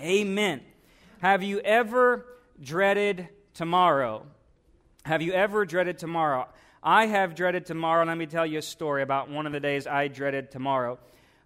Amen. Have you ever dreaded tomorrow? Have you ever dreaded tomorrow? I have dreaded tomorrow, let me tell you a story about one of the days I dreaded tomorrow.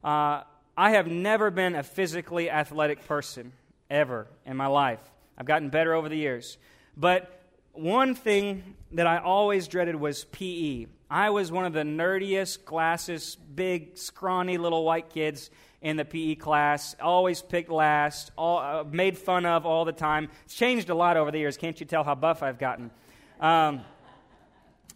Uh, I have never been a physically athletic person, ever, in my life. I've gotten better over the years. But one thing that I always dreaded was PE. I was one of the nerdiest, glasses, big, scrawny little white kids in the PE class, always picked last, all, uh, made fun of all the time. It's changed a lot over the years. Can't you tell how buff I've gotten? Um,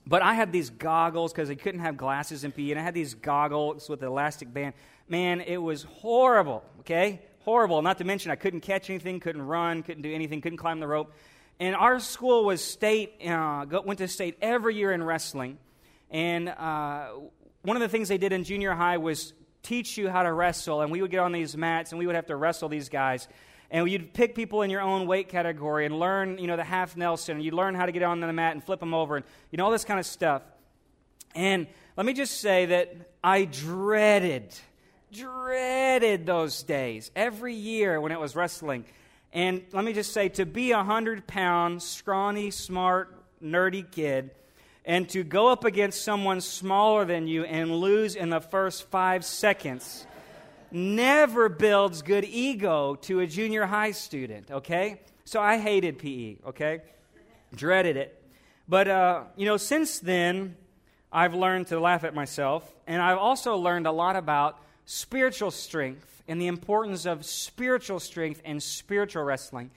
but I had these goggles because I couldn't have glasses in PE, and I had these goggles with the elastic band. Man, it was horrible, okay? Horrible. Not to mention, I couldn't catch anything, couldn't run, couldn't do anything, couldn't climb the rope. And our school was state, uh, went to state every year in wrestling. And uh, one of the things they did in junior high was teach you how to wrestle. And we would get on these mats and we would have to wrestle these guys. And you'd pick people in your own weight category and learn, you know, the half Nelson. And you'd learn how to get on the mat and flip them over and, you know, all this kind of stuff. And let me just say that I dreaded, dreaded those days every year when it was wrestling. And let me just say to be a 100 pound, scrawny, smart, nerdy kid and to go up against someone smaller than you and lose in the first five seconds never builds good ego to a junior high student, okay? So I hated PE, okay? Dreaded it. But, uh, you know, since then, I've learned to laugh at myself, and I've also learned a lot about spiritual strength and the importance of spiritual strength and spiritual wrestling.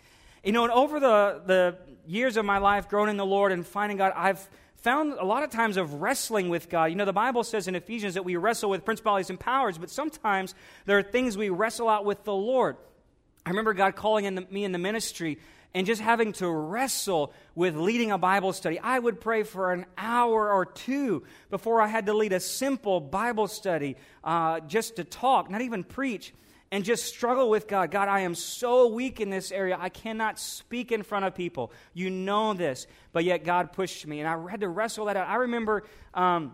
You know, and over the, the years of my life growing in the Lord and finding God, I've found a lot of times of wrestling with God. You know, the Bible says in Ephesians that we wrestle with principalities and powers, but sometimes there are things we wrestle out with the Lord. I remember God calling in the, me in the ministry and just having to wrestle with leading a Bible study. I would pray for an hour or two before I had to lead a simple Bible study uh, just to talk, not even preach and just struggle with God. God, I am so weak in this area. I cannot speak in front of people. You know this. But yet God pushed me, and I had to wrestle that out. I remember. Um,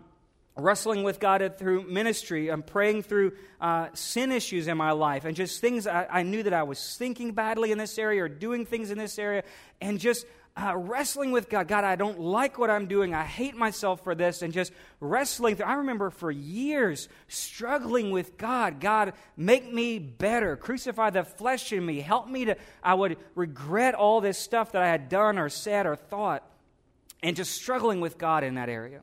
wrestling with God through ministry and praying through uh, sin issues in my life and just things I, I, knew that I was thinking badly in this area or doing things in this area and just uh, wrestling with God. God, I don't like what I'm doing. I hate myself for this. And just wrestling through. I remember for years struggling with God. God, make me better. Crucify the flesh in me. Help me to, I would regret all this stuff that I had done or said or thought. And just struggling with God in that area.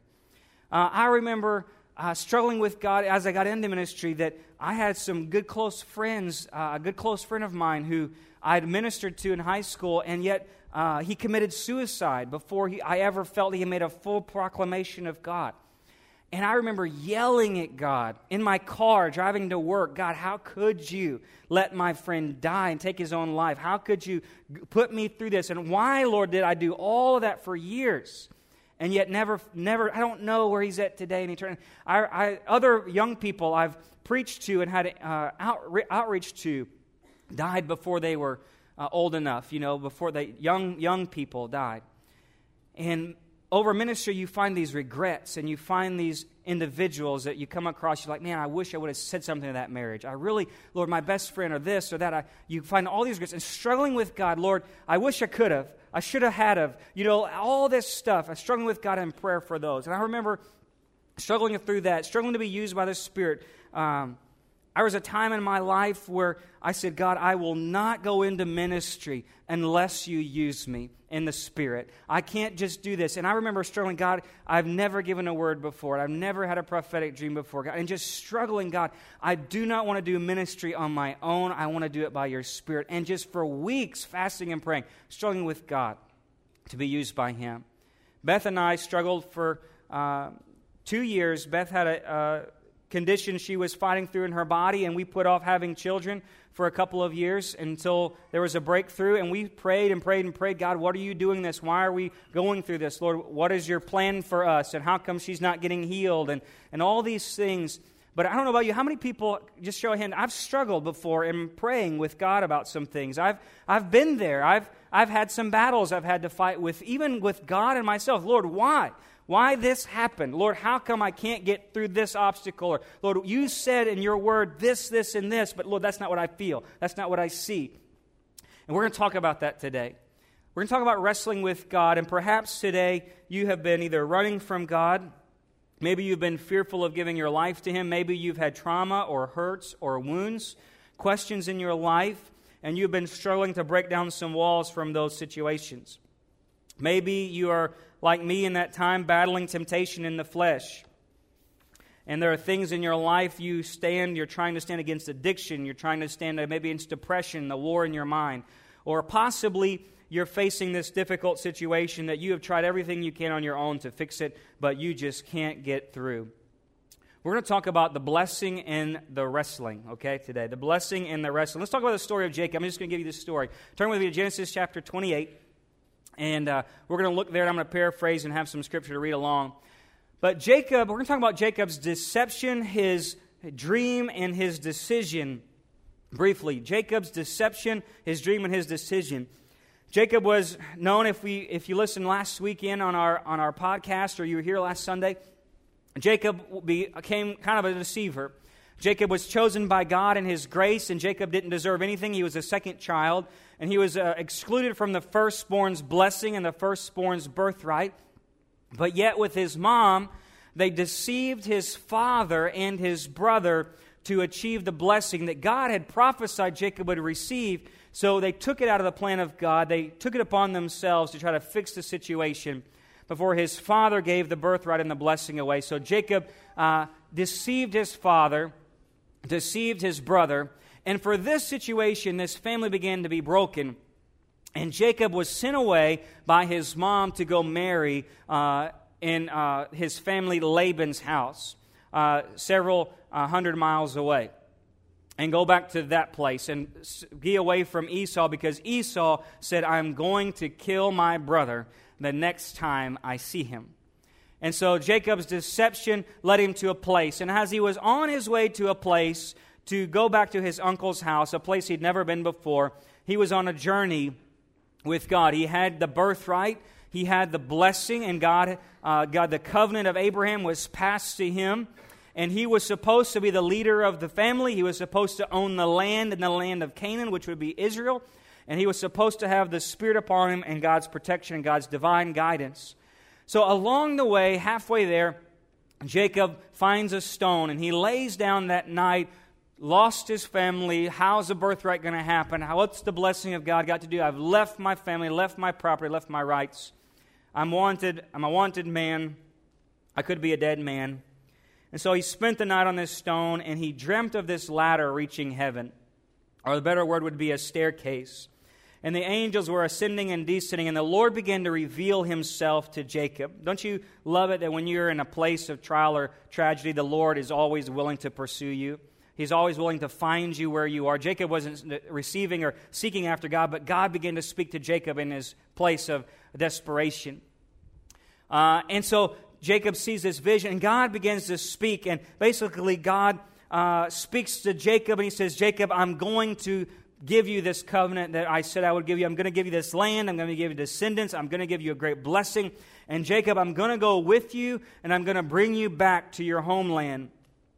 Uh, I remember uh, struggling with God as I got into ministry that I had some good close friends, uh, a good close friend of mine who I'd ministered to in high school, and yet uh, he committed suicide before he, I ever felt he made a full proclamation of God. And I remember yelling at God in my car driving to work God, how could you let my friend die and take his own life? How could you put me through this? And why, Lord, did I do all of that for years? And yet, never, never, I don't know where he's at today in eternity. I, I, other young people I've preached to and had uh, out, outreach to died before they were uh, old enough, you know, before the young, young people died. And over ministry, you find these regrets and you find these individuals that you come across. You're like, man, I wish I would have said something to that marriage. I really, Lord, my best friend or this or that. I, you find all these regrets and struggling with God. Lord, I wish I could have. I should have had of. You know, all this stuff. I'm struggling with God in prayer for those. And I remember struggling through that, struggling to be used by the Spirit. Um, there was a time in my life where I said, God, I will not go into ministry unless you use me in the Spirit. I can't just do this. And I remember struggling, God, I've never given a word before. I've never had a prophetic dream before, God. And just struggling, God, I do not want to do ministry on my own. I want to do it by your Spirit. And just for weeks, fasting and praying, struggling with God to be used by Him. Beth and I struggled for uh, two years. Beth had a. Uh, condition she was fighting through in her body, and we put off having children for a couple of years until there was a breakthrough. And we prayed and prayed and prayed, God, what are you doing this? Why are we going through this? Lord, what is your plan for us? And how come she's not getting healed? And, and all these things. But I don't know about you. How many people, just show a hand, I've struggled before in praying with God about some things. I've, I've been there. I've, I've had some battles I've had to fight with, even with God and myself. Lord, why? Why this happened? Lord, how come I can't get through this obstacle? Or, Lord, you said in your word this, this, and this, but Lord, that's not what I feel. That's not what I see. And we're going to talk about that today. We're going to talk about wrestling with God, and perhaps today you have been either running from God, maybe you've been fearful of giving your life to Him, maybe you've had trauma or hurts or wounds, questions in your life, and you've been struggling to break down some walls from those situations. Maybe you are like me in that time battling temptation in the flesh. And there are things in your life you stand, you're trying to stand against addiction, you're trying to stand maybe against depression, the war in your mind. Or possibly you're facing this difficult situation that you have tried everything you can on your own to fix it, but you just can't get through. We're going to talk about the blessing in the wrestling, okay, today. The blessing in the wrestling. Let's talk about the story of Jacob. I'm just going to give you this story. Turn with me to Genesis chapter 28. And uh, we're going to look there, and I'm going to paraphrase and have some scripture to read along. But Jacob, we're going to talk about Jacob's deception, his dream, and his decision briefly. Jacob's deception, his dream, and his decision. Jacob was known, if, we, if you listened last weekend on our, on our podcast or you were here last Sunday, Jacob became kind of a deceiver. Jacob was chosen by God in his grace, and Jacob didn't deserve anything. He was a second child, and he was uh, excluded from the firstborn's blessing and the firstborn's birthright. But yet, with his mom, they deceived his father and his brother to achieve the blessing that God had prophesied Jacob would receive. So they took it out of the plan of God. They took it upon themselves to try to fix the situation before his father gave the birthright and the blessing away. So Jacob uh, deceived his father, deceived his brother, and for this situation, this family began to be broken. And Jacob was sent away by his mom to go marry uh, in uh, his family Laban's house, uh, several uh, hundred miles away. And go back to that place and be away from Esau because Esau said, I'm going to kill my brother the next time I see him. And so Jacob's deception led him to a place. And as he was on his way to a place, to go back to his uncle's house, a place he'd never been before. He was on a journey with God. He had the birthright, he had the blessing, and God, uh, God, the covenant of Abraham was passed to him. And he was supposed to be the leader of the family. He was supposed to own the land in the land of Canaan, which would be Israel. And he was supposed to have the Spirit upon him and God's protection and God's divine guidance. So, along the way, halfway there, Jacob finds a stone and he lays down that night lost his family. How's the birthright going to happen? What's the blessing of God got to do? I've left my family, left my property, left my rights. I'm wanted. I'm a wanted man. I could be a dead man. And so he spent the night on this stone and he dreamt of this ladder reaching heaven. Or the better word would be a staircase. And the angels were ascending and descending, and the Lord began to reveal himself to Jacob. Don't you love it that when you're in a place of trial or tragedy, the Lord is always willing to pursue you? He's always willing to find you where you are. Jacob wasn't receiving or seeking after God, but God began to speak to Jacob in his place of desperation. Uh, and so Jacob sees this vision, and God begins to speak. And basically, God uh, speaks to Jacob, and he says, Jacob, I'm going to give you this covenant that I said I would give you. I'm going to give you this land. I'm going to give you descendants. I'm going to give you a great blessing. And Jacob, I'm going to go with you, and I'm going to bring you back to your homeland.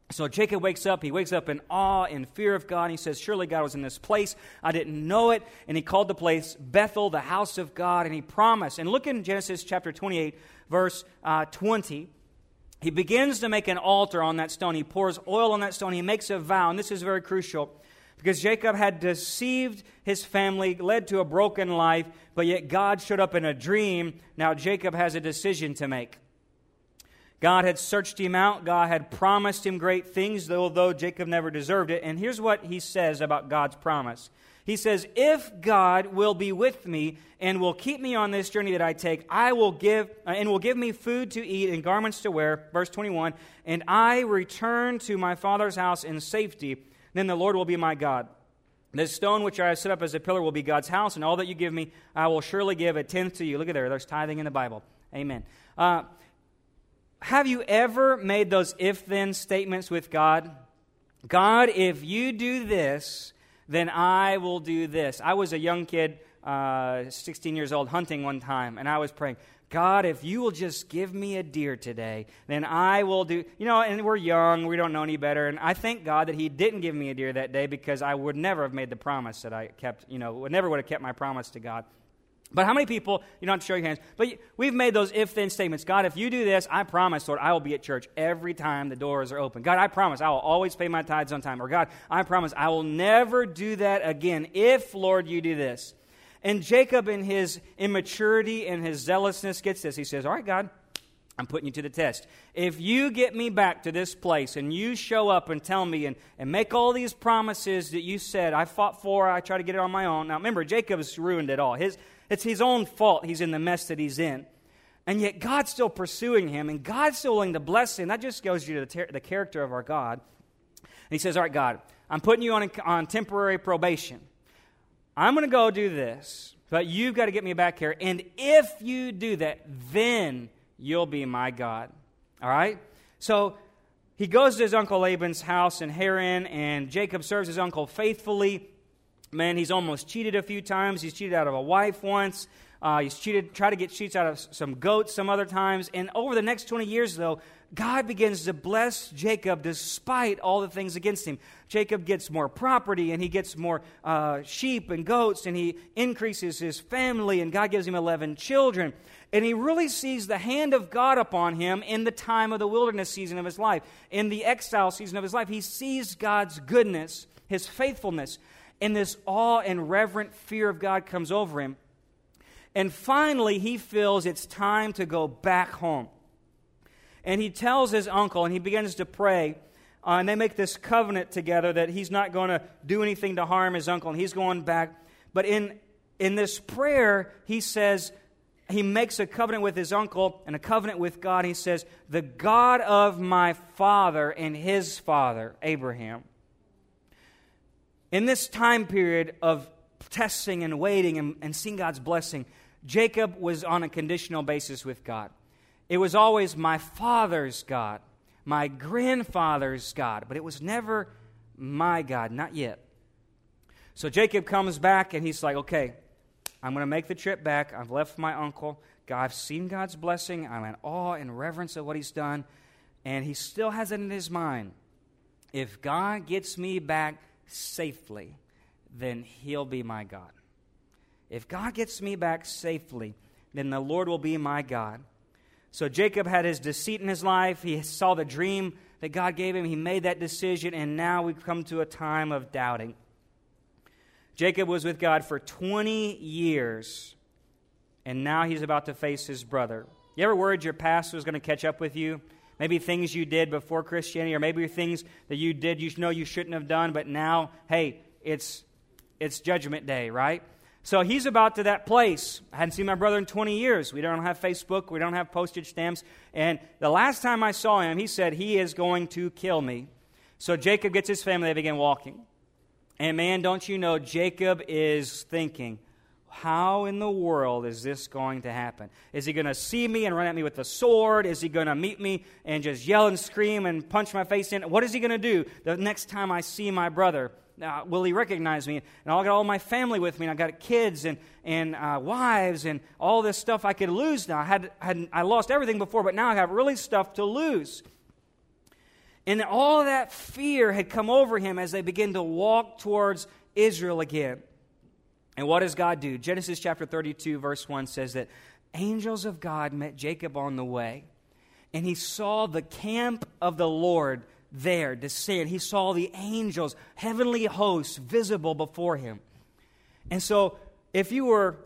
So Jacob wakes up. He wakes up in awe and fear of God. he says, Surely God was in this place. I didn't know it. And he called the place Bethel, the house of God. And he promised. And look in Genesis chapter 28, verse uh, 20. He begins to make an altar on that stone. He pours oil on that stone. He makes a vow. And this is very crucial because Jacob had deceived his family, led to a broken life, but yet God showed up in a dream. Now Jacob has a decision to make. God had searched him out. God had promised him great things, although Jacob never deserved it. And here's what he says about God's promise. He says, If God will be with me and will keep me on this journey that I take, I will give, uh, and will give me food to eat and garments to wear, verse 21, and I return to my father's house in safety, then the Lord will be my God. This stone which I have set up as a pillar will be God's house, and all that you give me, I will surely give a tenth to you. Look at there, there's tithing in the Bible. Amen. Uh, have you ever made those if then statements with God? God, if you do this, then I will do this. I was a young kid, uh, 16 years old, hunting one time, and I was praying, God, if you will just give me a deer today, then I will do. You know, and we're young, we don't know any better. And I thank God that He didn't give me a deer that day because I would never have made the promise that I kept, you know, would never would have kept my promise to God. But how many people, you don't have to show your hands, but we've made those if then statements. God, if you do this, I promise, Lord, I will be at church every time the doors are open. God, I promise I will always pay my tithes on time. Or God, I promise I will never do that again if, Lord, you do this. And Jacob, in his immaturity and his zealousness, gets this. He says, All right, God, I'm putting you to the test. If you get me back to this place and you show up and tell me and, and make all these promises that you said I fought for, I try to get it on my own. Now remember, Jacob's ruined it all. His, it's his own fault he's in the mess that he's in. And yet God's still pursuing him and God's still willing to bless him. That just goes you to the, ter- the character of our God. And he says, All right, God, I'm putting you on, on temporary probation. I'm going to go do this, but you've got to get me back here. And if you do that, then you'll be my God. All right? So he goes to his uncle Laban's house in Haran, and Jacob serves his uncle faithfully. Man, he's almost cheated a few times. He's cheated out of a wife once. Uh, he's cheated, tried to get cheats out of some goats some other times. And over the next 20 years, though, God begins to bless Jacob despite all the things against him. Jacob gets more property and he gets more uh, sheep and goats and he increases his family and God gives him 11 children. And he really sees the hand of God upon him in the time of the wilderness season of his life, in the exile season of his life. He sees God's goodness, his faithfulness, and this awe and reverent fear of God comes over him. And finally, he feels it's time to go back home. And he tells his uncle, and he begins to pray. Uh, and they make this covenant together that he's not going to do anything to harm his uncle, and he's going back. But in, in this prayer, he says, he makes a covenant with his uncle and a covenant with God. He says, The God of my father and his father, Abraham. In this time period of testing and waiting and, and seeing God's blessing, Jacob was on a conditional basis with God. It was always my father's God, my grandfather's God, but it was never my God, not yet. So Jacob comes back and he's like, okay, I'm going to make the trip back. I've left my uncle. I've seen God's blessing. I'm in awe and reverence of what he's done. And he still has it in his mind. If God gets me back safely, then he'll be my God. If God gets me back safely, then the Lord will be my God. So Jacob had his deceit in his life. He saw the dream that God gave him. He made that decision, and now we've come to a time of doubting. Jacob was with God for 20 years, and now he's about to face his brother. You ever worried your past was going to catch up with you? Maybe things you did before Christianity, or maybe things that you did you know you shouldn't have done, but now, hey, it's, it's judgment day, right? So he's about to that place. I hadn't seen my brother in 20 years. We don't have Facebook, we don't have postage stamps. And the last time I saw him, he said, He is going to kill me. So Jacob gets his family, they begin walking. And man, don't you know, Jacob is thinking, how in the world is this going to happen? Is he going to see me and run at me with a sword? Is he going to meet me and just yell and scream and punch my face in? What is he going to do the next time I see my brother? Uh, will he recognize me? And I'll get all my family with me, and I got kids and, and uh, wives and all this stuff I could lose now. I, had, had, I lost everything before, but now I have really stuff to lose. And all that fear had come over him as they begin to walk towards Israel again. And what does God do? Genesis chapter 32, verse 1 says that angels of God met Jacob on the way, and he saw the camp of the Lord there to descend. He saw the angels, heavenly hosts, visible before him. And so, if you were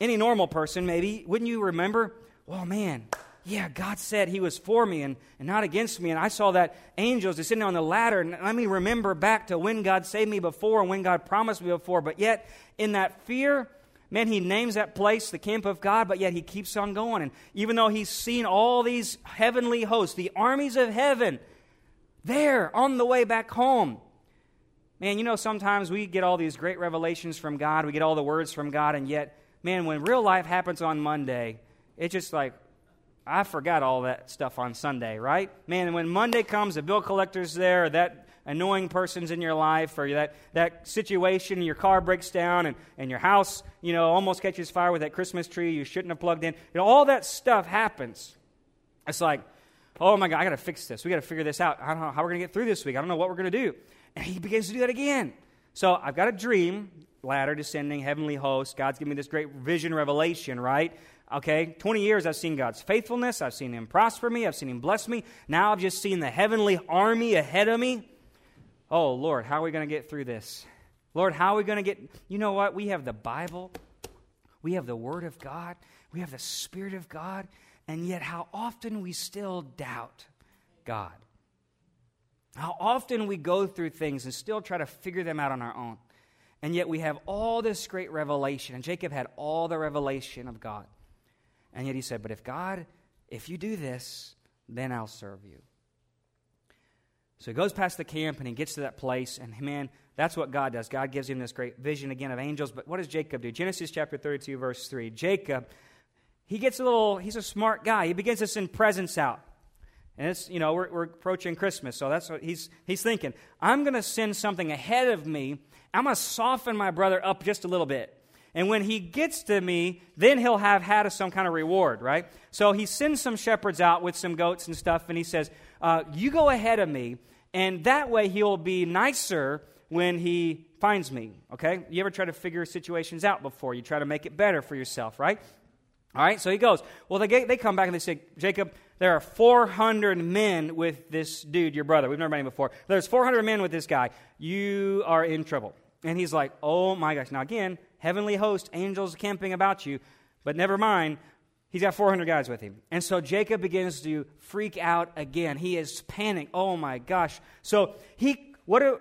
any normal person, maybe, wouldn't you remember, oh man, yeah, God said He was for me and, and not against me. And I saw that angels descending on the ladder. And let me remember back to when God saved me before and when God promised me before. But yet, in that fear, man, He names that place the camp of God, but yet He keeps on going. And even though He's seen all these heavenly hosts, the armies of heaven, there on the way back home. Man, you know, sometimes we get all these great revelations from God, we get all the words from God, and yet, man, when real life happens on Monday, it's just like, I forgot all that stuff on Sunday, right? Man, when Monday comes, the bill collector's there, that annoying persons in your life or that, that situation, your car breaks down and, and your house, you know, almost catches fire with that Christmas tree you shouldn't have plugged in. You know, all that stuff happens. It's like, oh my God, I got to fix this. We got to figure this out. I don't know how we're going to get through this week. I don't know what we're going to do. And he begins to do that again. So I've got a dream, ladder descending, heavenly host. God's giving me this great vision revelation, right? Okay, 20 years I've seen God's faithfulness. I've seen Him prosper me. I've seen Him bless me. Now I've just seen the heavenly army ahead of me. Oh, Lord, how are we going to get through this? Lord, how are we going to get. You know what? We have the Bible, we have the Word of God, we have the Spirit of God, and yet how often we still doubt God. How often we go through things and still try to figure them out on our own. And yet we have all this great revelation. And Jacob had all the revelation of God. And yet he said, But if God, if you do this, then I'll serve you. So he goes past the camp and he gets to that place, and man, that's what God does. God gives him this great vision again of angels. But what does Jacob do? Genesis chapter 32, verse 3. Jacob, he gets a little, he's a smart guy. He begins to send presents out. And it's, you know, we're, we're approaching Christmas, so that's what he's, he's thinking. I'm going to send something ahead of me. I'm going to soften my brother up just a little bit. And when he gets to me, then he'll have had some kind of reward, right? So he sends some shepherds out with some goats and stuff, and he says, uh, You go ahead of me, and that way he'll be nicer when he finds me, okay? You ever try to figure situations out before? You try to make it better for yourself, right? All right, so he goes. Well, they, they come back and they say, Jacob, there are 400 men with this dude, your brother. We've never met him before. There's 400 men with this guy. You are in trouble. And he's like, oh my gosh. Now, again, heavenly host, angels camping about you. But never mind, he's got 400 guys with him. And so Jacob begins to freak out again. He is panicked. Oh my gosh. So he, what do,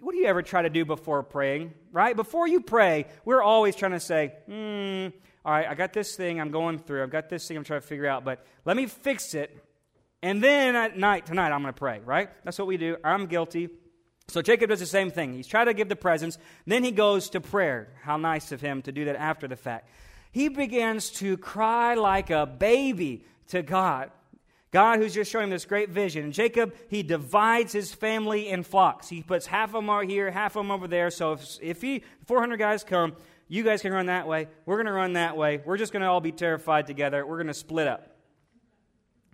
what do you ever try to do before praying, right? Before you pray, we're always trying to say, hmm, all right, I got this thing I'm going through. I've got this thing I'm trying to figure out, but let me fix it. And then at night, tonight, I'm going to pray, right? That's what we do. I'm guilty. So Jacob does the same thing. He's trying to give the presents. Then he goes to prayer. How nice of him to do that after the fact. He begins to cry like a baby to God. God, who's just showing this great vision. And Jacob, he divides his family in flocks. He puts half of them over here, half of them over there. So if, if he, 400 guys come, you guys can run that way. We're going to run that way. We're just going to all be terrified together. We're going to split up.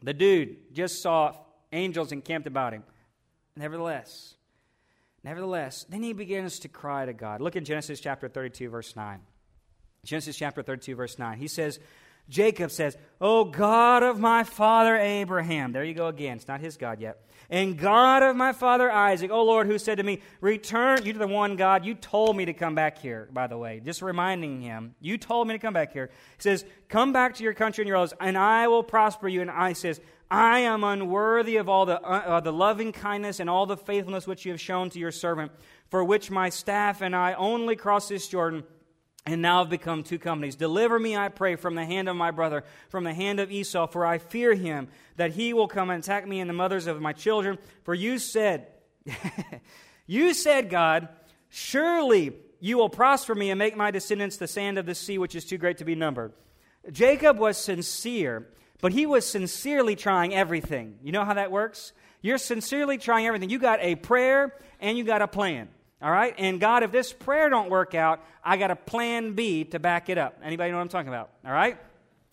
The dude just saw angels encamped about him. Nevertheless, Nevertheless, then he begins to cry to God. Look in Genesis chapter 32, verse 9. Genesis chapter 32, verse 9. He says, Jacob says, O God of my father Abraham. There you go again. It's not his God yet. And God of my father Isaac, O Lord, who said to me, Return you to the one God. You told me to come back here, by the way. Just reminding him, You told me to come back here. He says, Come back to your country and your relatives, and I will prosper you. And I says, I am unworthy of all the, uh, uh, the loving kindness and all the faithfulness which you have shown to your servant, for which my staff and I only crossed this Jordan and now have become two companies. Deliver me, I pray, from the hand of my brother, from the hand of Esau, for I fear him that he will come and attack me and the mothers of my children. For you said, You said, God, surely you will prosper me and make my descendants the sand of the sea, which is too great to be numbered. Jacob was sincere but he was sincerely trying everything. You know how that works? You're sincerely trying everything. You got a prayer and you got a plan. All right? And God, if this prayer don't work out, I got a plan B to back it up. Anybody know what I'm talking about? All right?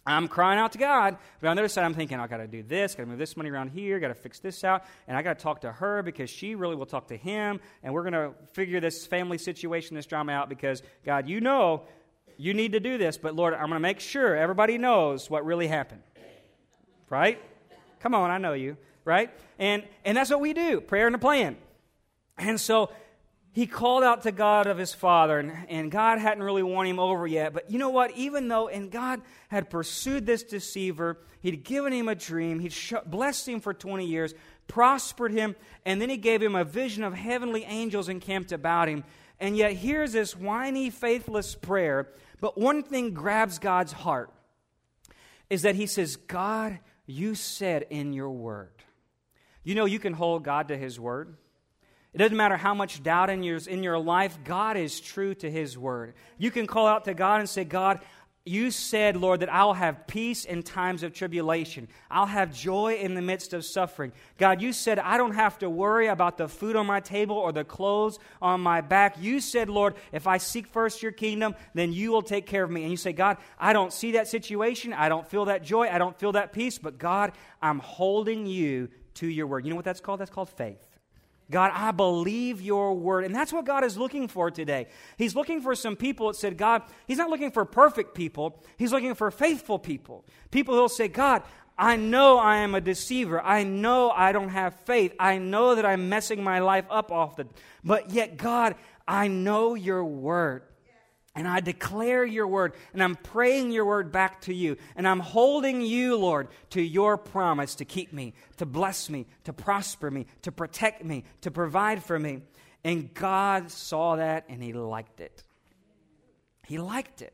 I'm crying out to God, but on the other side, I'm thinking, I got to do this, got to move this money around here, got to fix this out, and I got to talk to her because she really will talk to him, and we're going to figure this family situation, this drama out because, God, you know you need to do this, but Lord, I'm going to make sure everybody knows what really happened right? Come on, I know you, right? And and that's what we do, prayer and a plan. And so he called out to God of his father, and, and God hadn't really won him over yet. But you know what? Even though, and God had pursued this deceiver, he'd given him a dream, he'd sh- blessed him for 20 years, prospered him, and then he gave him a vision of heavenly angels encamped about him. And yet, here's this whiny, faithless prayer. But one thing grabs God's heart is that he says, God, you said in your word. You know, you can hold God to his word. It doesn't matter how much doubt in your, in your life, God is true to his word. You can call out to God and say, God, you said, Lord, that I'll have peace in times of tribulation. I'll have joy in the midst of suffering. God, you said I don't have to worry about the food on my table or the clothes on my back. You said, Lord, if I seek first your kingdom, then you will take care of me. And you say, God, I don't see that situation. I don't feel that joy. I don't feel that peace. But God, I'm holding you to your word. You know what that's called? That's called faith. God, I believe your word. And that's what God is looking for today. He's looking for some people that said, God, He's not looking for perfect people. He's looking for faithful people. People who'll say, God, I know I am a deceiver. I know I don't have faith. I know that I'm messing my life up often. But yet, God, I know your word. And I declare your word, and I'm praying your word back to you. And I'm holding you, Lord, to your promise to keep me, to bless me, to prosper me, to protect me, to provide for me. And God saw that and he liked it. He liked it.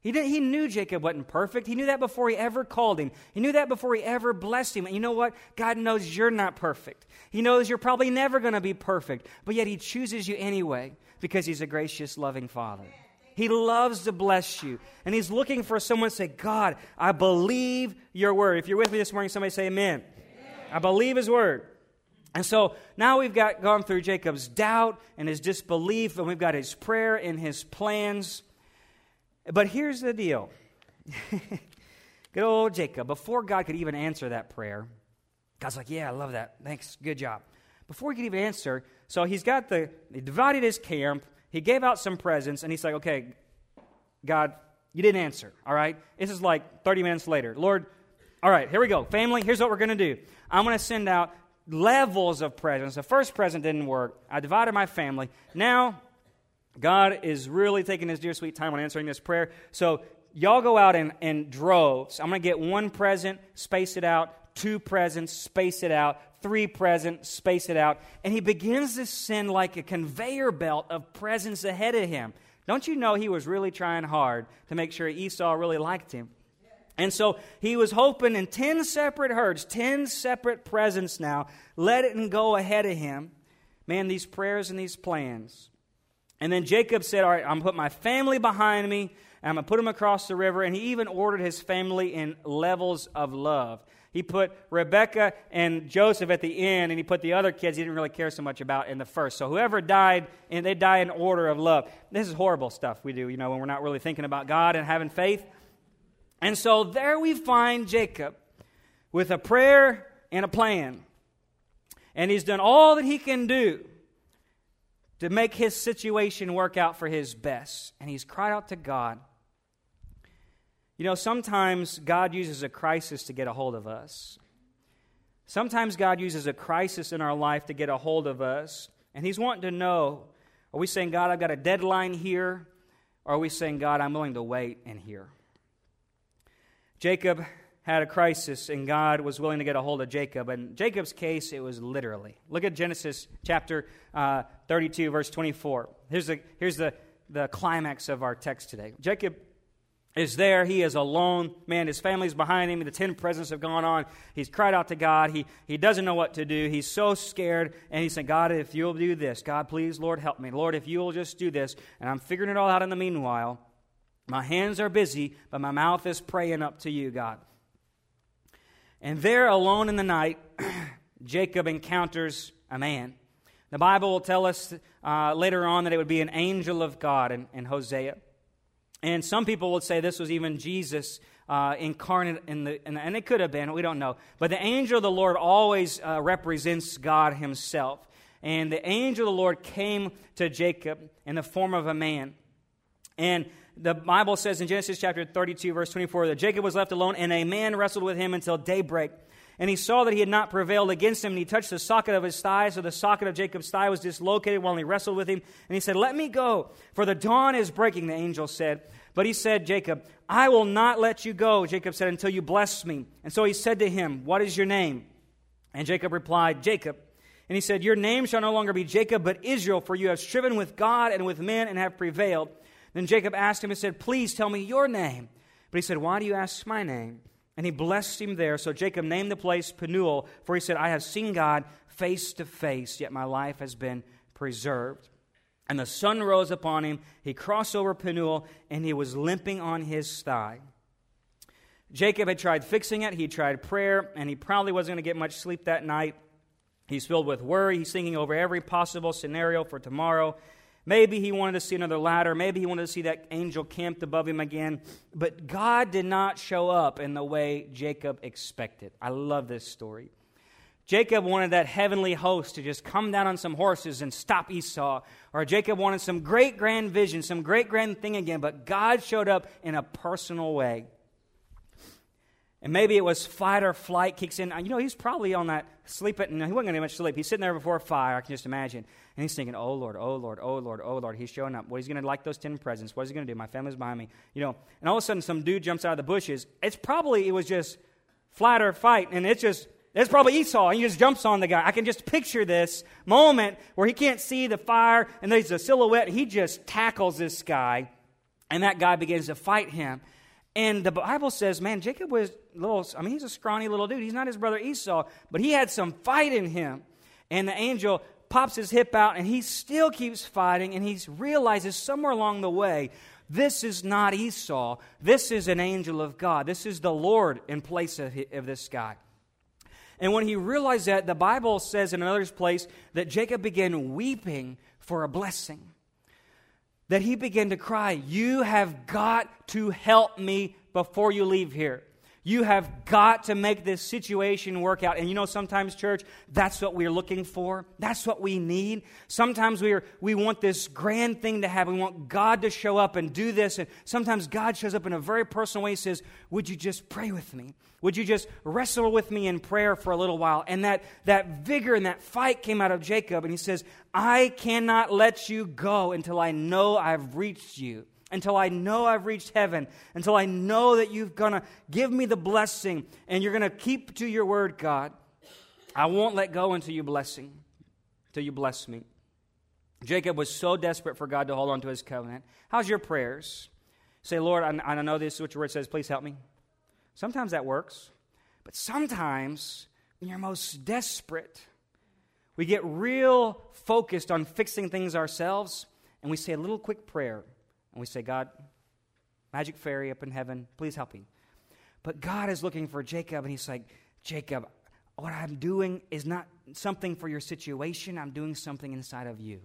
He, did, he knew Jacob wasn't perfect. He knew that before he ever called him. He knew that before he ever blessed him. And you know what? God knows you're not perfect. He knows you're probably never going to be perfect. But yet he chooses you anyway because he's a gracious, loving father. He loves to bless you. And He's looking for someone to say, God, I believe your word. If you're with me this morning, somebody say, Amen. amen. I believe His word. And so now we've got gone through Jacob's doubt and his disbelief, and we've got his prayer and his plans. But here's the deal Good old Jacob, before God could even answer that prayer, God's like, Yeah, I love that. Thanks. Good job. Before he could even answer, so he's got the, he divided his camp, he gave out some presents, and he's like, okay, God, you didn't answer, all right? This is like 30 minutes later. Lord, all right, here we go. Family, here's what we're going to do. I'm going to send out levels of presents. The first present didn't work. I divided my family. Now, God is really taking his dear sweet time on answering this prayer. So, y'all go out in, in droves. I'm going to get one present, space it out, two presents, space it out, three presents, space it out, and he begins to send like a conveyor belt of presents ahead of him. Don't you know he was really trying hard to make sure Esau really liked him? And so he was hoping in 10 separate herds, 10 separate presents now, let it and go ahead of him. Man, these prayers and these plans. And then Jacob said, All right, I'm going to put my family behind me, I'm going to put them across the river. And he even ordered his family in levels of love. He put Rebecca and Joseph at the end, and he put the other kids he didn't really care so much about in the first. So whoever died, and they die in order of love. This is horrible stuff we do, you know, when we're not really thinking about God and having faith. And so there we find Jacob with a prayer and a plan. And he's done all that he can do to make his situation work out for his best. And he's cried out to God. You know, sometimes God uses a crisis to get a hold of us. Sometimes God uses a crisis in our life to get a hold of us. And He's wanting to know are we saying, God, I've got a deadline here? Or are we saying, God, I'm willing to wait and hear? Jacob had a crisis, and God was willing to get a hold of Jacob. In Jacob's case, it was literally. Look at Genesis chapter uh, 32, verse 24. Here's, the, here's the, the climax of our text today. Jacob is there. He is alone. Man, his family's behind him. The ten presents have gone on. He's cried out to God. He, he doesn't know what to do. He's so scared. And he's saying, God, if you'll do this, God, please, Lord, help me. Lord, if you'll just do this. And I'm figuring it all out in the meanwhile. My hands are busy, but my mouth is praying up to you, God. And there, alone in the night, Jacob encounters a man. The Bible will tell us uh, later on that it would be an angel of God in, in Hosea. And some people would say this was even Jesus uh, incarnate in the, in the, and it could have been, we don't know. But the angel of the Lord always uh, represents God himself. And the angel of the Lord came to Jacob in the form of a man. And the Bible says in Genesis chapter 32, verse 24, that Jacob was left alone, and a man wrestled with him until daybreak. And he saw that he had not prevailed against him, and he touched the socket of his thigh. So the socket of Jacob's thigh was dislocated while he wrestled with him. And he said, Let me go, for the dawn is breaking, the angel said. But he said, Jacob, I will not let you go, Jacob said, until you bless me. And so he said to him, What is your name? And Jacob replied, Jacob. And he said, Your name shall no longer be Jacob, but Israel, for you have striven with God and with men and have prevailed. Then Jacob asked him and said, Please tell me your name. But he said, Why do you ask my name? And he blessed him there. So Jacob named the place Penuel, for he said, I have seen God face to face, yet my life has been preserved. And the sun rose upon him. He crossed over Penuel, and he was limping on his thigh. Jacob had tried fixing it, he tried prayer, and he probably wasn't going to get much sleep that night. He's filled with worry. He's thinking over every possible scenario for tomorrow. Maybe he wanted to see another ladder. Maybe he wanted to see that angel camped above him again. But God did not show up in the way Jacob expected. I love this story. Jacob wanted that heavenly host to just come down on some horses and stop Esau. Or Jacob wanted some great grand vision, some great grand thing again. But God showed up in a personal way. And maybe it was fight or flight kicks in. You know, he's probably on that sleep. At, no, he wasn't going to much sleep. He's sitting there before a fire, I can just imagine. And he's thinking, oh, Lord, oh, Lord, oh, Lord, oh, Lord. He's showing up. What he's going to like those 10 presents. What is he going to do? My family's behind me. You know, and all of a sudden some dude jumps out of the bushes. It's probably, it was just flight or fight. And it's just, it's probably Esau. And he just jumps on the guy. I can just picture this moment where he can't see the fire and there's a silhouette. He just tackles this guy. And that guy begins to fight him. And the Bible says, man, Jacob was little, I mean, he's a scrawny little dude. He's not his brother Esau, but he had some fight in him. And the angel pops his hip out and he still keeps fighting and he realizes somewhere along the way, this is not Esau. This is an angel of God. This is the Lord in place of, of this guy. And when he realized that, the Bible says in another place that Jacob began weeping for a blessing that he began to cry, You have got to help me before you leave here. You have got to make this situation work out. And you know, sometimes, church, that's what we're looking for. That's what we need. Sometimes we, are, we want this grand thing to happen. We want God to show up and do this. And sometimes God shows up in a very personal way. He says, Would you just pray with me? Would you just wrestle with me in prayer for a little while? And that, that vigor and that fight came out of Jacob. And he says, I cannot let you go until I know I've reached you until I know I've reached heaven, until I know that you're going to give me the blessing and you're going to keep to your word, God. I won't let go until you blessing, until you bless me. Jacob was so desperate for God to hold on to his covenant. How's your prayers? Say, Lord, I, I know this is what your word says. Please help me. Sometimes that works. But sometimes, when you're most desperate, we get real focused on fixing things ourselves and we say a little quick prayer and we say, God, magic fairy up in heaven, please help me. But God is looking for Jacob, and he's like, Jacob, what I'm doing is not something for your situation, I'm doing something inside of you.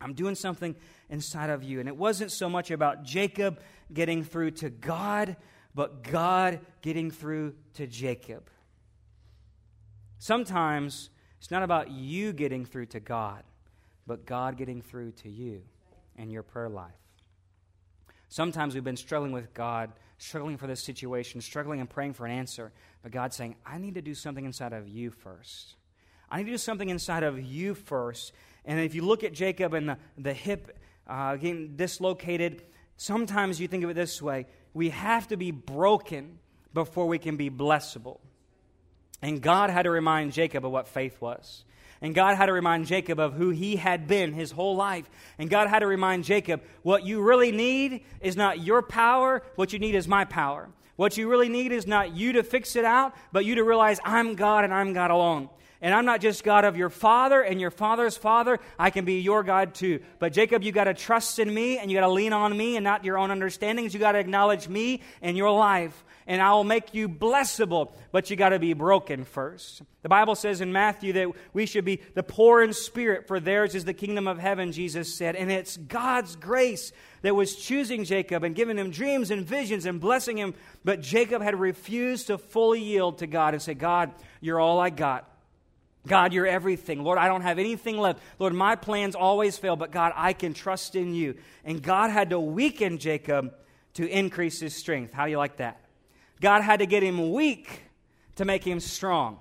I'm doing something inside of you. And it wasn't so much about Jacob getting through to God, but God getting through to Jacob. Sometimes it's not about you getting through to God, but God getting through to you and your prayer life. Sometimes we've been struggling with God, struggling for this situation, struggling and praying for an answer. But God's saying, I need to do something inside of you first. I need to do something inside of you first. And if you look at Jacob and the, the hip uh, getting dislocated, sometimes you think of it this way we have to be broken before we can be blessable. And God had to remind Jacob of what faith was. And God had to remind Jacob of who he had been his whole life. And God had to remind Jacob what you really need is not your power, what you need is my power. What you really need is not you to fix it out, but you to realize I'm God and I'm God alone. And I'm not just God of your father and your father's father. I can be your God too. But Jacob, you got to trust in me and you got to lean on me and not your own understandings. You got to acknowledge me and your life and I will make you blessable, but you got to be broken first. The Bible says in Matthew that we should be the poor in spirit, for theirs is the kingdom of heaven, Jesus said. And it's God's grace that was choosing Jacob and giving him dreams and visions and blessing him. But Jacob had refused to fully yield to God and say, God, you're all I got. God, you're everything. Lord, I don't have anything left. Lord, my plans always fail, but God, I can trust in you. And God had to weaken Jacob to increase his strength. How do you like that? God had to get him weak to make him strong.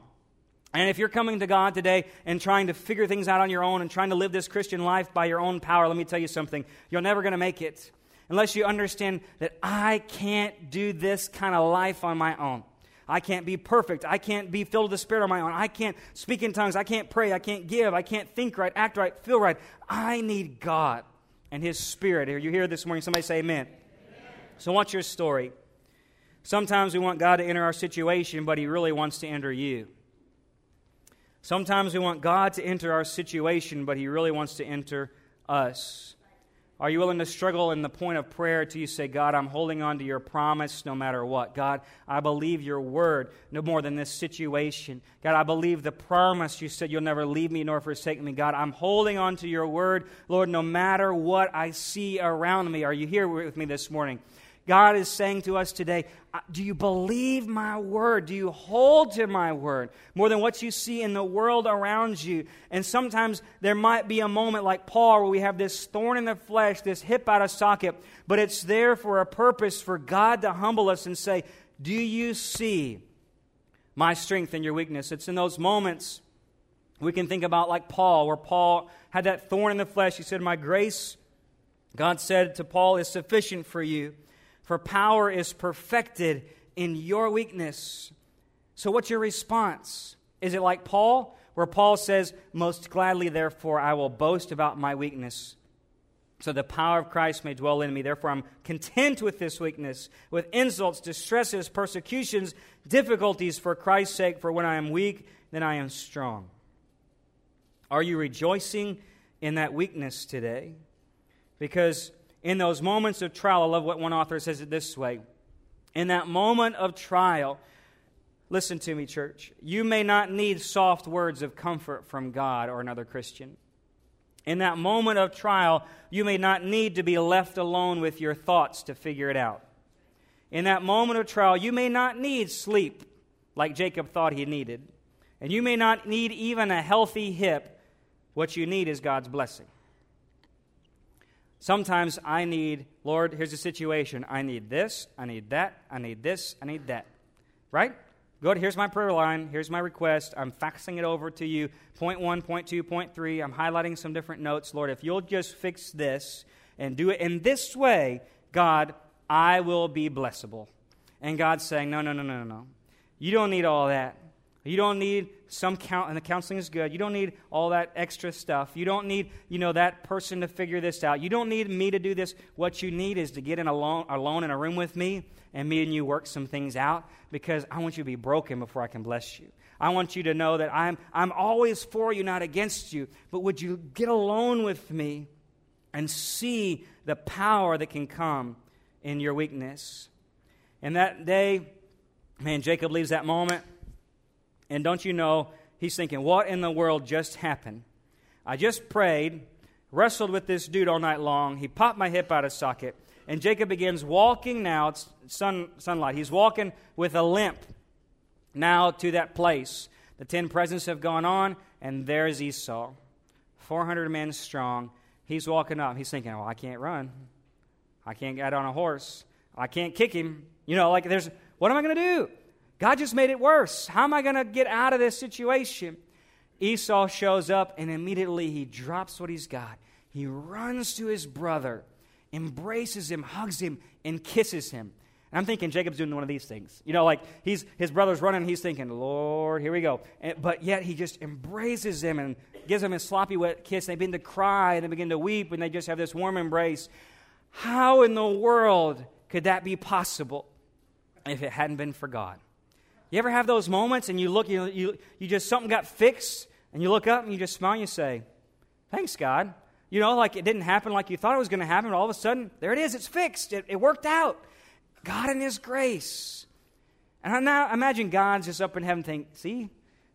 And if you're coming to God today and trying to figure things out on your own and trying to live this Christian life by your own power, let me tell you something. You're never going to make it unless you understand that I can't do this kind of life on my own. I can't be perfect. I can't be filled with the Spirit on my own. I can't speak in tongues. I can't pray. I can't give. I can't think right, act right, feel right. I need God and His Spirit. Are you here this morning? Somebody say amen. amen. So, what's your story? Sometimes we want God to enter our situation, but He really wants to enter you. Sometimes we want God to enter our situation, but He really wants to enter us. Are you willing to struggle in the point of prayer till you say, God, I'm holding on to your promise no matter what? God, I believe your word no more than this situation. God, I believe the promise you said you'll never leave me nor forsake me. God, I'm holding on to your word, Lord, no matter what I see around me. Are you here with me this morning? God is saying to us today, uh, Do you believe my word? Do you hold to my word more than what you see in the world around you? And sometimes there might be a moment like Paul where we have this thorn in the flesh, this hip out of socket, but it's there for a purpose for God to humble us and say, Do you see my strength and your weakness? It's in those moments we can think about like Paul, where Paul had that thorn in the flesh. He said, My grace, God said to Paul, is sufficient for you for power is perfected in your weakness. So, what's your response? Is it like Paul, where Paul says, Most gladly, therefore, I will boast about my weakness, so the power of Christ may dwell in me. Therefore, I'm content with this weakness, with insults, distresses, persecutions, difficulties for Christ's sake, for when I am weak, then I am strong. Are you rejoicing in that weakness today? Because in those moments of trial, I love what one author says it this way. In that moment of trial, listen to me, church, you may not need soft words of comfort from God or another Christian. In that moment of trial, you may not need to be left alone with your thoughts to figure it out. In that moment of trial, you may not need sleep like Jacob thought he needed. And you may not need even a healthy hip. What you need is God's blessing. Sometimes I need, Lord, here's the situation. I need this, I need that, I need this, I need that. Right? Good. Here's my prayer line. Here's my request. I'm faxing it over to you. Point one, point two, point three. I'm highlighting some different notes. Lord, if you'll just fix this and do it in this way, God, I will be blessable. And God's saying, no, no, no, no, no. You don't need all that. You don't need some count, and the counseling is good. You don't need all that extra stuff. You don't need, you know, that person to figure this out. You don't need me to do this. What you need is to get in alone, alone in a room with me, and me and you work some things out because I want you to be broken before I can bless you. I want you to know that I'm, I'm always for you, not against you. But would you get alone with me and see the power that can come in your weakness? And that day, man, Jacob leaves that moment. And don't you know, he's thinking, what in the world just happened? I just prayed, wrestled with this dude all night long. He popped my hip out of socket. And Jacob begins walking now. It's sun, sunlight. He's walking with a limp now to that place. The ten presents have gone on, and there's Esau, 400 men strong. He's walking up. He's thinking, well, I can't run. I can't get on a horse. I can't kick him. You know, like there's, what am I going to do? God just made it worse. How am I going to get out of this situation? Esau shows up and immediately he drops what he's got. He runs to his brother, embraces him, hugs him, and kisses him. And I'm thinking Jacob's doing one of these things. You know, like he's, his brother's running, he's thinking, Lord, here we go. And, but yet he just embraces him and gives him a sloppy wet kiss. They begin to cry and they begin to weep and they just have this warm embrace. How in the world could that be possible if it hadn't been for God? You ever have those moments and you look, you, you, you just, something got fixed, and you look up and you just smile and you say, Thanks, God. You know, like it didn't happen like you thought it was going to happen, but all of a sudden, there it is, it's fixed. It, it worked out. God in His grace. And I now imagine God's just up in heaven thinking, see,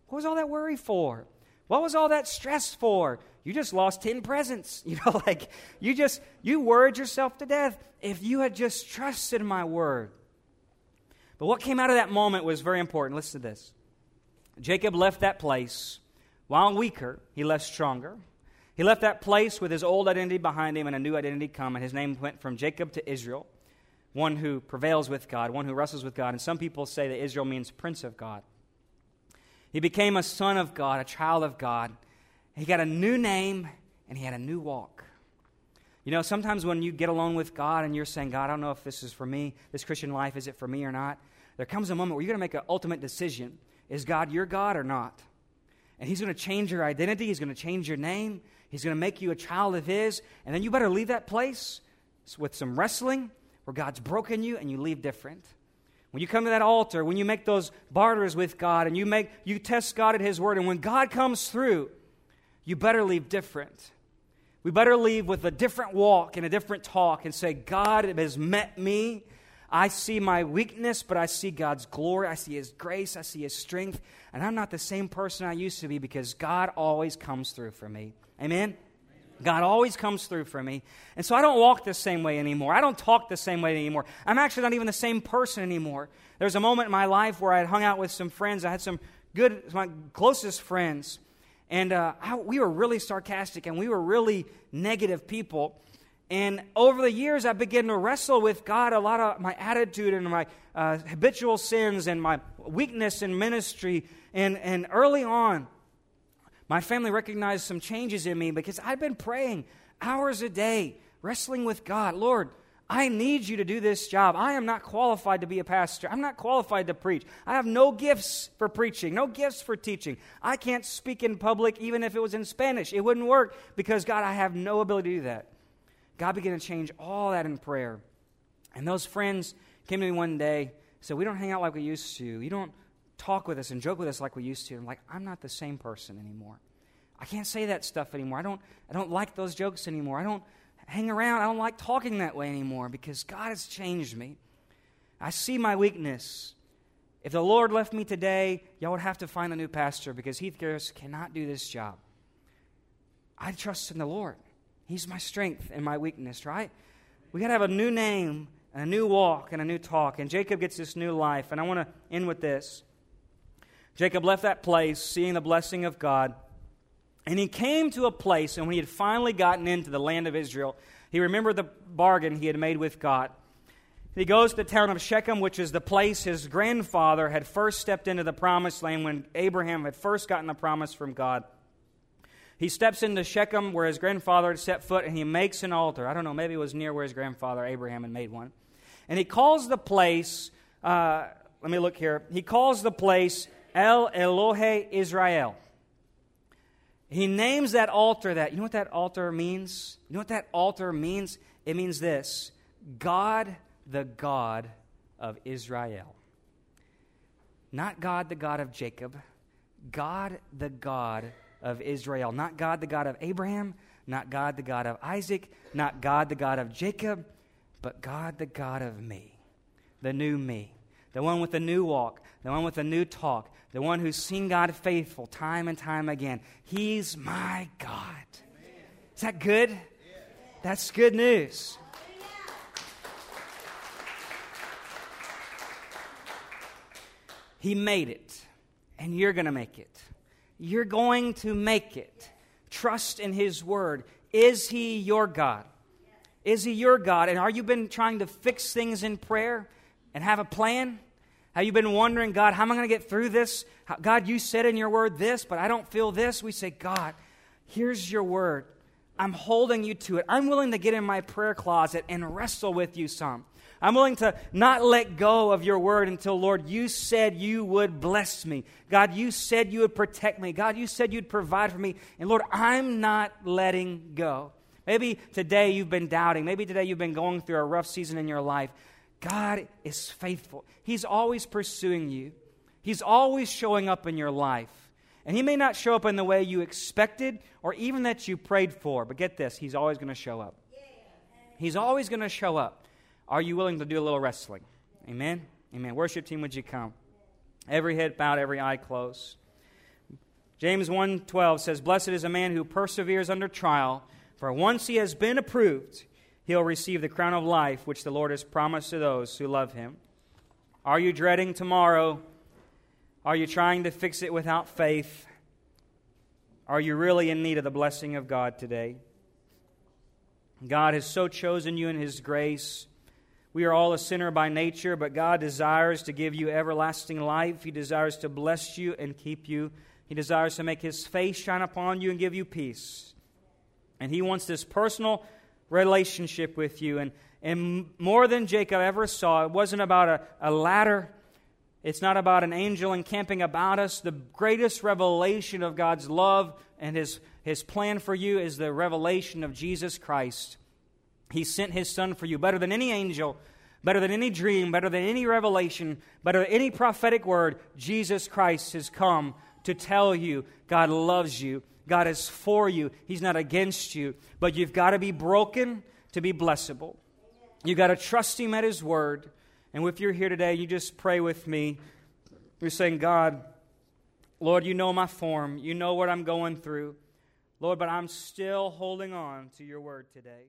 what was all that worry for? What was all that stress for? You just lost 10 presents. You know, like you just, you worried yourself to death. If you had just trusted my word, but what came out of that moment was very important. Listen to this. Jacob left that place. While weaker, he left stronger. He left that place with his old identity behind him and a new identity come, and his name went from Jacob to Israel, one who prevails with God, one who wrestles with God. And some people say that Israel means prince of God. He became a son of God, a child of God. He got a new name, and he had a new walk. You know, sometimes when you get alone with God and you're saying, God, I don't know if this is for me, this Christian life, is it for me or not? There comes a moment where you're going to make an ultimate decision. Is God your God or not? And He's going to change your identity. He's going to change your name. He's going to make you a child of His. And then you better leave that place with some wrestling where God's broken you and you leave different. When you come to that altar, when you make those barters with God and you make you test God at His word, and when God comes through, you better leave different. We better leave with a different walk and a different talk and say, God has met me. I see my weakness, but I see God's glory. I see His grace. I see His strength. And I'm not the same person I used to be because God always comes through for me. Amen? God always comes through for me. And so I don't walk the same way anymore. I don't talk the same way anymore. I'm actually not even the same person anymore. There was a moment in my life where I had hung out with some friends. I had some good, my closest friends. And uh, I, we were really sarcastic and we were really negative people. And over the years, I began to wrestle with God a lot of my attitude and my uh, habitual sins and my weakness in ministry. And, and early on, my family recognized some changes in me because I'd been praying hours a day, wrestling with God. Lord, I need you to do this job. I am not qualified to be a pastor. I'm not qualified to preach. I have no gifts for preaching, no gifts for teaching. I can't speak in public even if it was in Spanish. It wouldn't work because, God, I have no ability to do that. God began to change all that in prayer. And those friends came to me one day, said, We don't hang out like we used to. You don't talk with us and joke with us like we used to. I'm like, I'm not the same person anymore. I can't say that stuff anymore. I don't, I don't like those jokes anymore. I don't hang around. I don't like talking that way anymore because God has changed me. I see my weakness. If the Lord left me today, y'all would have to find a new pastor because Heath Garris cannot do this job. I trust in the Lord. He's my strength and my weakness, right? We got to have a new name, and a new walk, and a new talk. And Jacob gets this new life. And I want to end with this. Jacob left that place, seeing the blessing of God. And he came to a place, and when he had finally gotten into the land of Israel, he remembered the bargain he had made with God. He goes to the town of Shechem, which is the place his grandfather had first stepped into the promised land when Abraham had first gotten the promise from God. He steps into Shechem where his grandfather had set foot and he makes an altar. I don't know, maybe it was near where his grandfather Abraham had made one. And he calls the place, uh, let me look here. He calls the place El Elohe Israel. He names that altar that. You know what that altar means? You know what that altar means? It means this God, the God of Israel. Not God, the God of Jacob. God, the God of Israel. Not God, the God of Abraham. Not God, the God of Isaac. Not God, the God of Jacob. But God, the God of me. The new me the one with the new walk, the one with the new talk, the one who's seen God faithful time and time again. He's my God. Is that good? That's good news. He made it, and you're going to make it. You're going to make it. Trust in His Word. Is He your God? Is He your God? And are you been trying to fix things in prayer and have a plan? Have you been wondering, God, how am I going to get through this? God, you said in your word this, but I don't feel this. We say, God, here's your word. I'm holding you to it. I'm willing to get in my prayer closet and wrestle with you some. I'm willing to not let go of your word until, Lord, you said you would bless me. God, you said you would protect me. God, you said you'd provide for me. And Lord, I'm not letting go. Maybe today you've been doubting. Maybe today you've been going through a rough season in your life. God is faithful. He's always pursuing you, He's always showing up in your life. And He may not show up in the way you expected or even that you prayed for, but get this He's always going to show up. He's always going to show up. Are you willing to do a little wrestling? Amen? Amen. Worship team, would you come? Every head bowed, every eye closed. James 1:12 says, "Blessed is a man who perseveres under trial, for once he has been approved, he'll receive the crown of life which the Lord has promised to those who love him. Are you dreading tomorrow? Are you trying to fix it without faith? Are you really in need of the blessing of God today? God has so chosen you in His grace. We are all a sinner by nature, but God desires to give you everlasting life. He desires to bless you and keep you. He desires to make His face shine upon you and give you peace. And He wants this personal relationship with you. And, and more than Jacob ever saw, it wasn't about a, a ladder, it's not about an angel encamping about us. The greatest revelation of God's love and his, his plan for you is the revelation of Jesus Christ. He sent his son for you better than any angel, better than any dream, better than any revelation, better than any prophetic word. Jesus Christ has come to tell you God loves you God is for you, He's not against you. But you've got to be broken to be blessable. You've got to trust Him at His word. And if you're here today, you just pray with me. You're saying, God, Lord, you know my form, you know what I'm going through. Lord, but I'm still holding on to your word today.